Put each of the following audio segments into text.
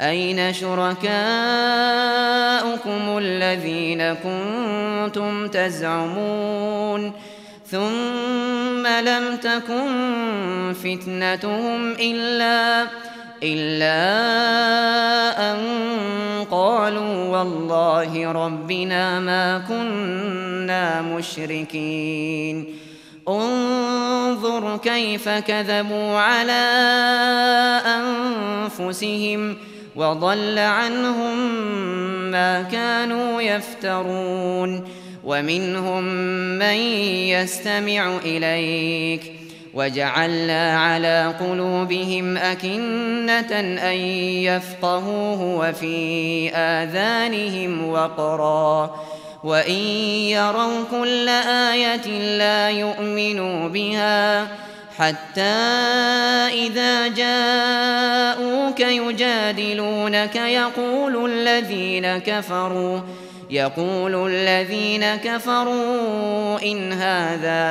أين شركاؤكم الذين كنتم تزعمون ثم لم تكن فتنتهم إلا إلا أن قالوا والله ربنا ما كنا مشركين. انظر كيف كذبوا على أنفسهم وضل عنهم ما كانوا يفترون ومنهم من يستمع إليك وجعلنا على قلوبهم أكنة أن يفقهوه وفي آذانهم وقرا وإن يروا كل آية لا يؤمنوا بها حتى إذا جاءوك يجادلونك يقول الذين كفروا يقول الذين كفروا إن هذا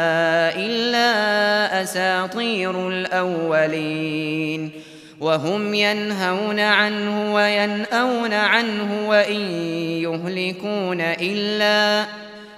إلا أساطير الأولين. وهم ينهون عنه وينأون عنه وإن يهلكون إلا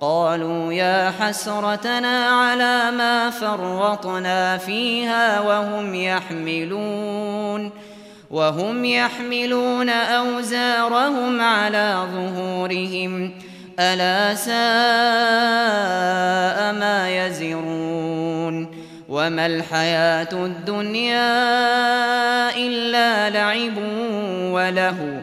قالوا يا حسرتنا على ما فرطنا فيها وهم يحملون وهم يحملون أوزارهم على ظهورهم ألا ساء ما يزرون وما الحياة الدنيا إلا لعب وله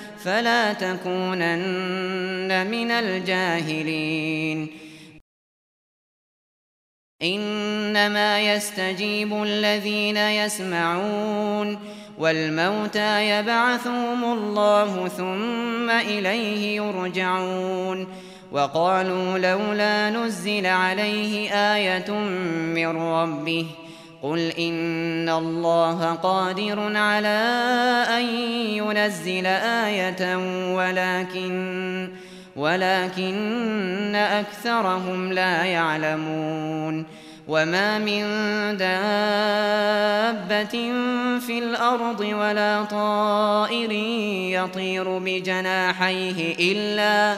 فلا تكونن من الجاهلين. إنما يستجيب الذين يسمعون والموتى يبعثهم الله ثم إليه يرجعون. وقالوا لولا نزل عليه آية من ربه قل إن الله قادر على أن ينزل آية ولكن ولكن أكثرهم لا يعلمون وما من دابة في الأرض ولا طائر يطير بجناحيه إلا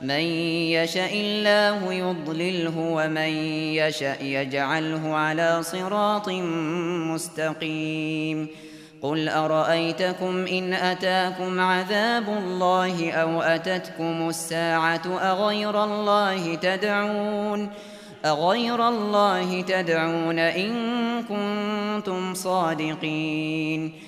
من يشاء الله يضلله ومن يشاء يجعله على صراط مستقيم. قل أرأيتكم إن أتاكم عذاب الله أو أتتكم الساعة أغير الله تدعون؟ أغير الله تدعون إن كنتم صادقين.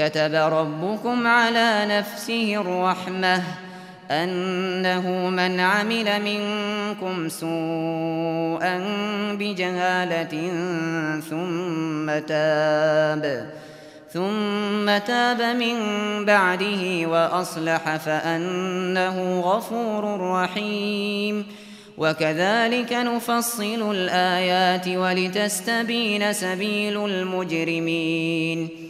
كتب ربكم على نفسه الرحمة أنه من عمل منكم سوءا بجهالة ثم تاب ثم تاب من بعده وأصلح فأنه غفور رحيم. وكذلك نفصل الآيات ولتستبين سبيل المجرمين.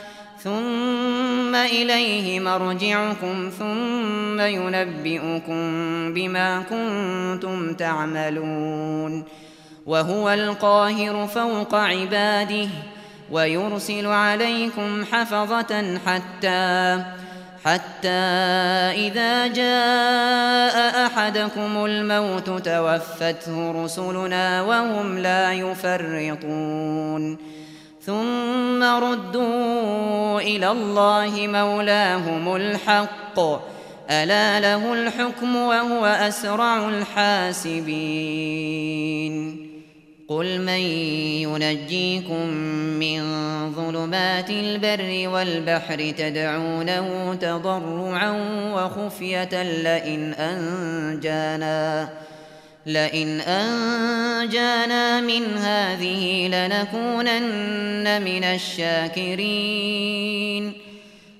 ثم إليه مرجعكم ثم ينبئكم بما كنتم تعملون وهو القاهر فوق عباده ويرسل عليكم حفظة حتى حتى إذا جاء أحدكم الموت توفته رسلنا وهم لا يفرطون ثم ردوا إلى الله مولاهم الحق. ألا له الحكم وهو أسرع الحاسبين. قل من ينجيكم من ظلمات البر والبحر تدعونه تضرعا وخفية لئن أنجانا. لئن أنجانا من هذه لنكونن من الشاكرين.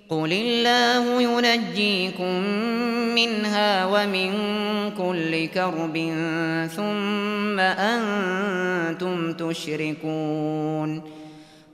قل الله ينجيكم منها ومن كل كرب ثم أنتم تشركون.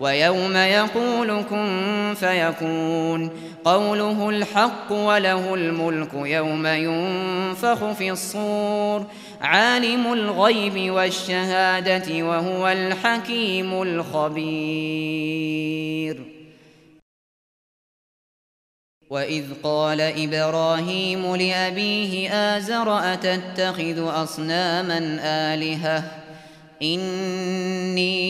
ويوم يقول كن فيكون. قوله الحق وله الملك يوم ينفخ في الصور. عالم الغيب والشهادة وهو الحكيم الخبير. وإذ قال إبراهيم لأبيه آزر أتتخذ أصناما آلهةً؟ إني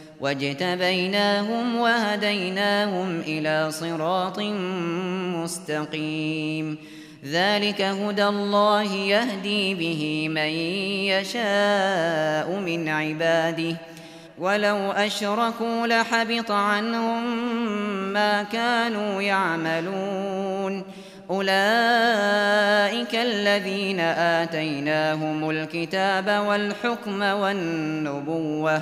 واجتبيناهم وهديناهم إلى صراط مستقيم ذلك هدى الله يهدي به من يشاء من عباده ولو أشركوا لحبط عنهم ما كانوا يعملون أولئك الذين آتيناهم الكتاب والحكم والنبوة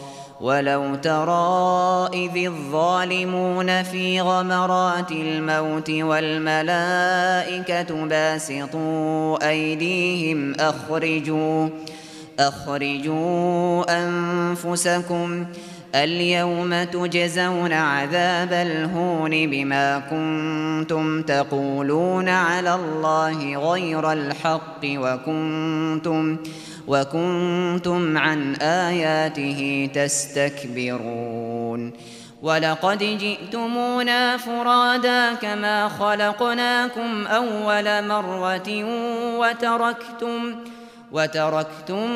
ولو ترى إذ الظالمون في غمرات الموت والملائكة باسطوا أيديهم أخرجوا أخرجوا أنفسكم اليوم تجزون عذاب الهون بما كنتم تقولون على الله غير الحق وكنتم وكنتم عن آياته تستكبرون. ولقد جئتمونا فرادا كما خلقناكم أول مرة وتركتم وتركتم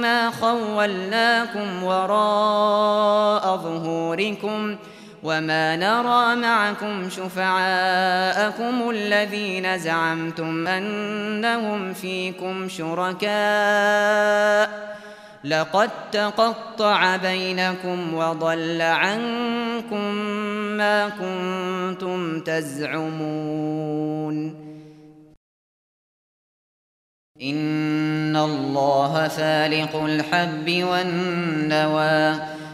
ما خولناكم وراء ظهوركم وما نرى معكم شفعاءكم الذين زعمتم أنهم فيكم شركاء لقد تقطع بينكم وضل عنكم ما كنتم تزعمون إن الله فالق الحب والنوى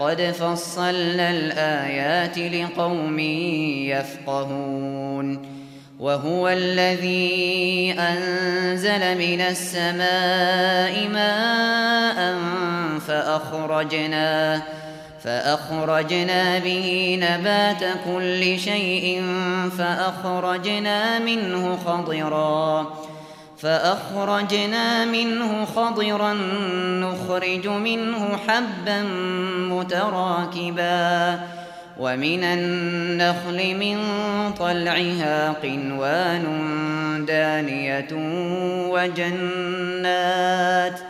قد فصلنا الآيات لقوم يفقهون. وهو الذي أنزل من السماء ماء فأخرجنا فأخرجنا به نبات كل شيء فأخرجنا منه خضراً. فأخرجنا منه خضرا نخرج منه حبا متراكبا ومن النخل من طلعها قنوان دانية وجنات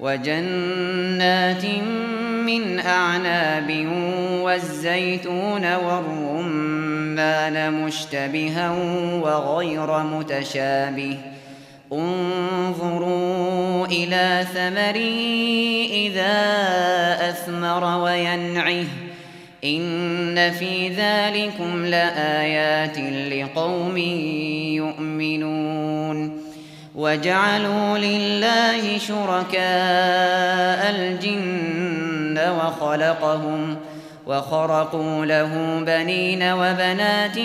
وجنات من أعناب والزيتون والرمان مشتبها وغير متشابه انظروا إلى ثمره إذا أثمر وينعه. إن في ذلكم لآيات لقوم يؤمنون. وجعلوا لله شركاء الجن وخلقهم وخرقوا له بنين وبنات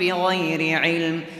بغير علم ۖ.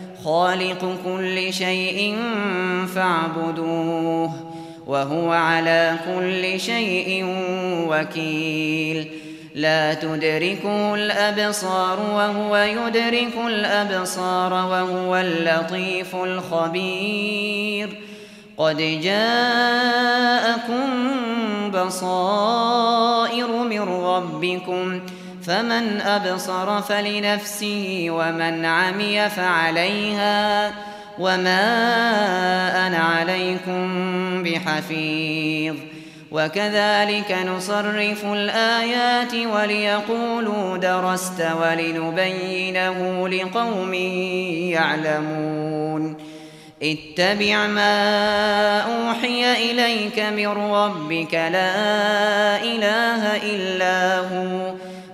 خالق كل شيء فاعبدوه وهو على كل شيء وكيل. لا تدركه الأبصار وهو يدرك الأبصار وهو اللطيف الخبير. قد جاءكم بصائر من ربكم فمن أبصر فلنفسه ومن عمي فعليها وما أنا عليكم بحفيظ وكذلك نصرف الآيات وليقولوا درست ولنبينه لقوم يعلمون اتبع ما أوحي إليك من ربك لا إله إلا هو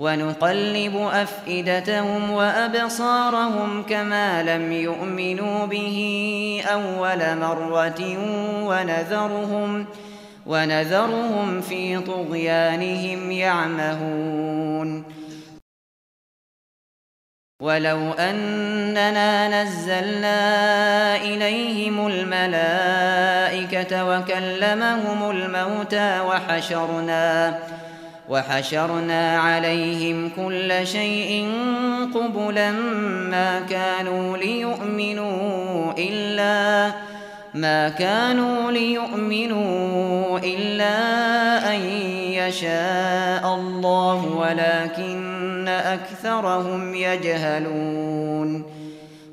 ونقلب أفئدتهم وأبصارهم كما لم يؤمنوا به أول مرة ونذرهم ونذرهم في طغيانهم يعمهون. ولو أننا نزلنا إليهم الملائكة وكلمهم الموتى وحشرنا وحشرنا عليهم كل شيء قبلا ما كانوا ليؤمنوا إلا ما كانوا ليؤمنوا إلا أن يشاء الله ولكن أكثرهم يجهلون.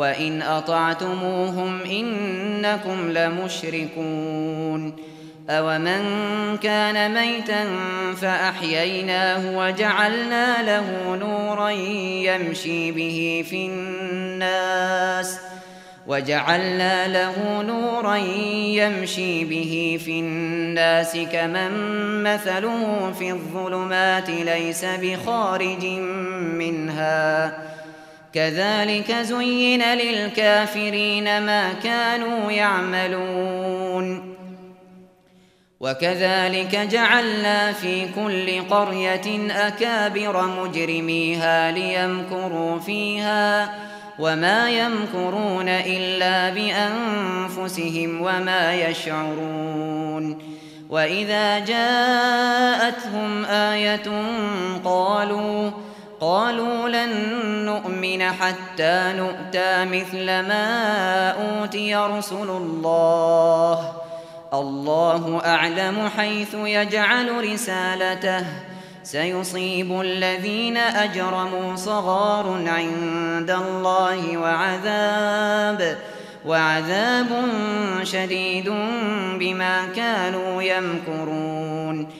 وإن أطعتموهم إنكم لمشركون أومن كان ميتا فأحييناه وجعلنا له نورا يمشي به في الناس وجعلنا له نورا يمشي به في الناس كمن مثله في الظلمات ليس بخارج منها كذلك زين للكافرين ما كانوا يعملون. وكذلك جعلنا في كل قرية أكابر مجرميها ليمكروا فيها وما يمكرون إلا بأنفسهم وما يشعرون. وإذا جاءتهم آية قالوا قالوا لن نؤمن حتى نؤتى مثل ما أوتي رسل الله. الله أعلم حيث يجعل رسالته. سيصيب الذين أجرموا صغار عند الله وعذاب وعذاب شديد بما كانوا يمكرون.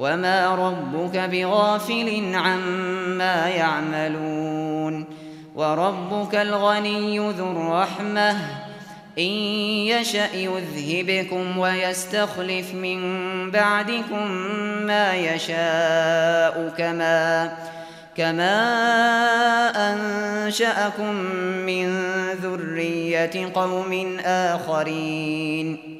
وما ربك بغافل عما يعملون وربك الغني ذو الرحمة إن يشأ يذهبكم ويستخلف من بعدكم ما يشاء كما كما أنشأكم من ذرية قوم آخرين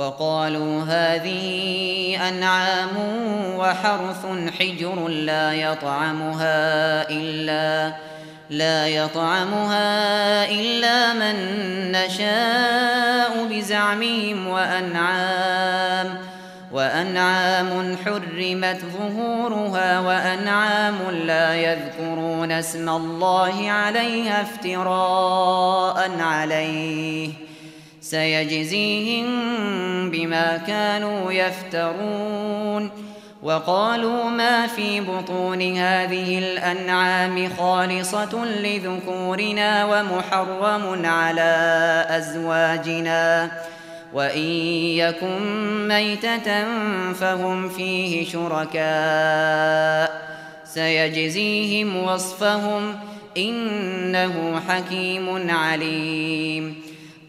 وقالوا هذه أنعام وحرث حجر لا يطعمها إلا لا يطعمها إلا من نشاء بزعمهم وأنعام وأنعام حرمت ظهورها وأنعام لا يذكرون اسم الله عليها افتراء عليه سيجزيهم بما كانوا يفترون. وقالوا ما في بطون هذه الأنعام خالصة لذكورنا ومحرم على أزواجنا. وإن يكن ميتة فهم فيه شركاء. سيجزيهم وصفهم إنه حكيم عليم.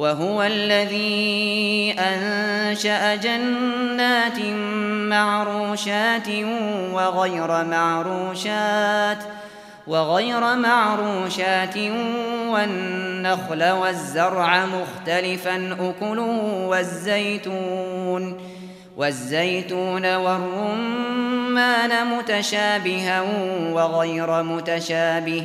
وهو الذي أنشأ جنات معروشات وغير معروشات وغير معروشات والنخل والزرع مختلفا أكله والزيتون والزيتون والرمان متشابها وغير متشابه.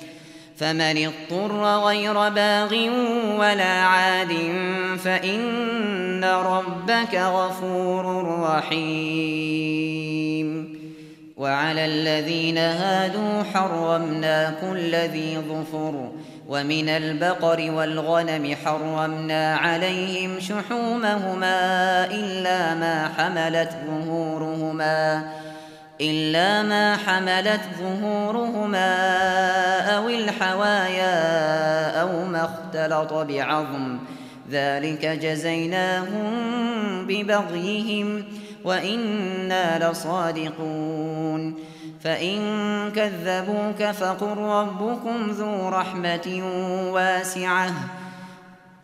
فمن اضطر غير باغ ولا عاد فإن ربك غفور رحيم. وعلى الذين هادوا حرمنا كل ذي ظفر ومن البقر والغنم حرمنا عليهم شحومهما إلا ما حملت ظهورهما. إلا ما حملت ظهورهما أو الحوايا أو ما اختلط بعظم. ذلك جزيناهم ببغيهم وإنا لصادقون. فإن كذبوك فقل ربكم ذو رحمة واسعة.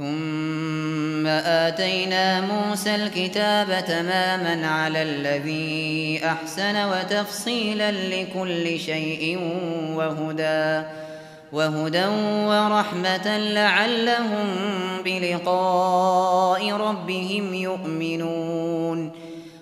ثم آتينا موسى الكتاب تماما على الذي أحسن وتفصيلا لكل شيء وهدى وهدى ورحمة لعلهم بلقاء ربهم يؤمنون.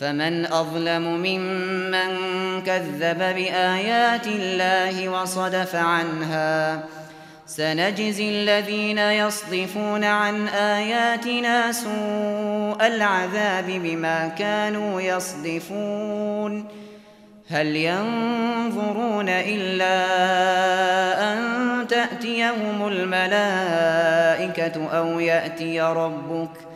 فمن أظلم ممن كذب بآيات الله وصدف عنها سنجزي الذين يصدفون عن آياتنا سوء العذاب بما كانوا يصدفون هل ينظرون إلا أن تأتيهم الملائكة أو يأتي ربك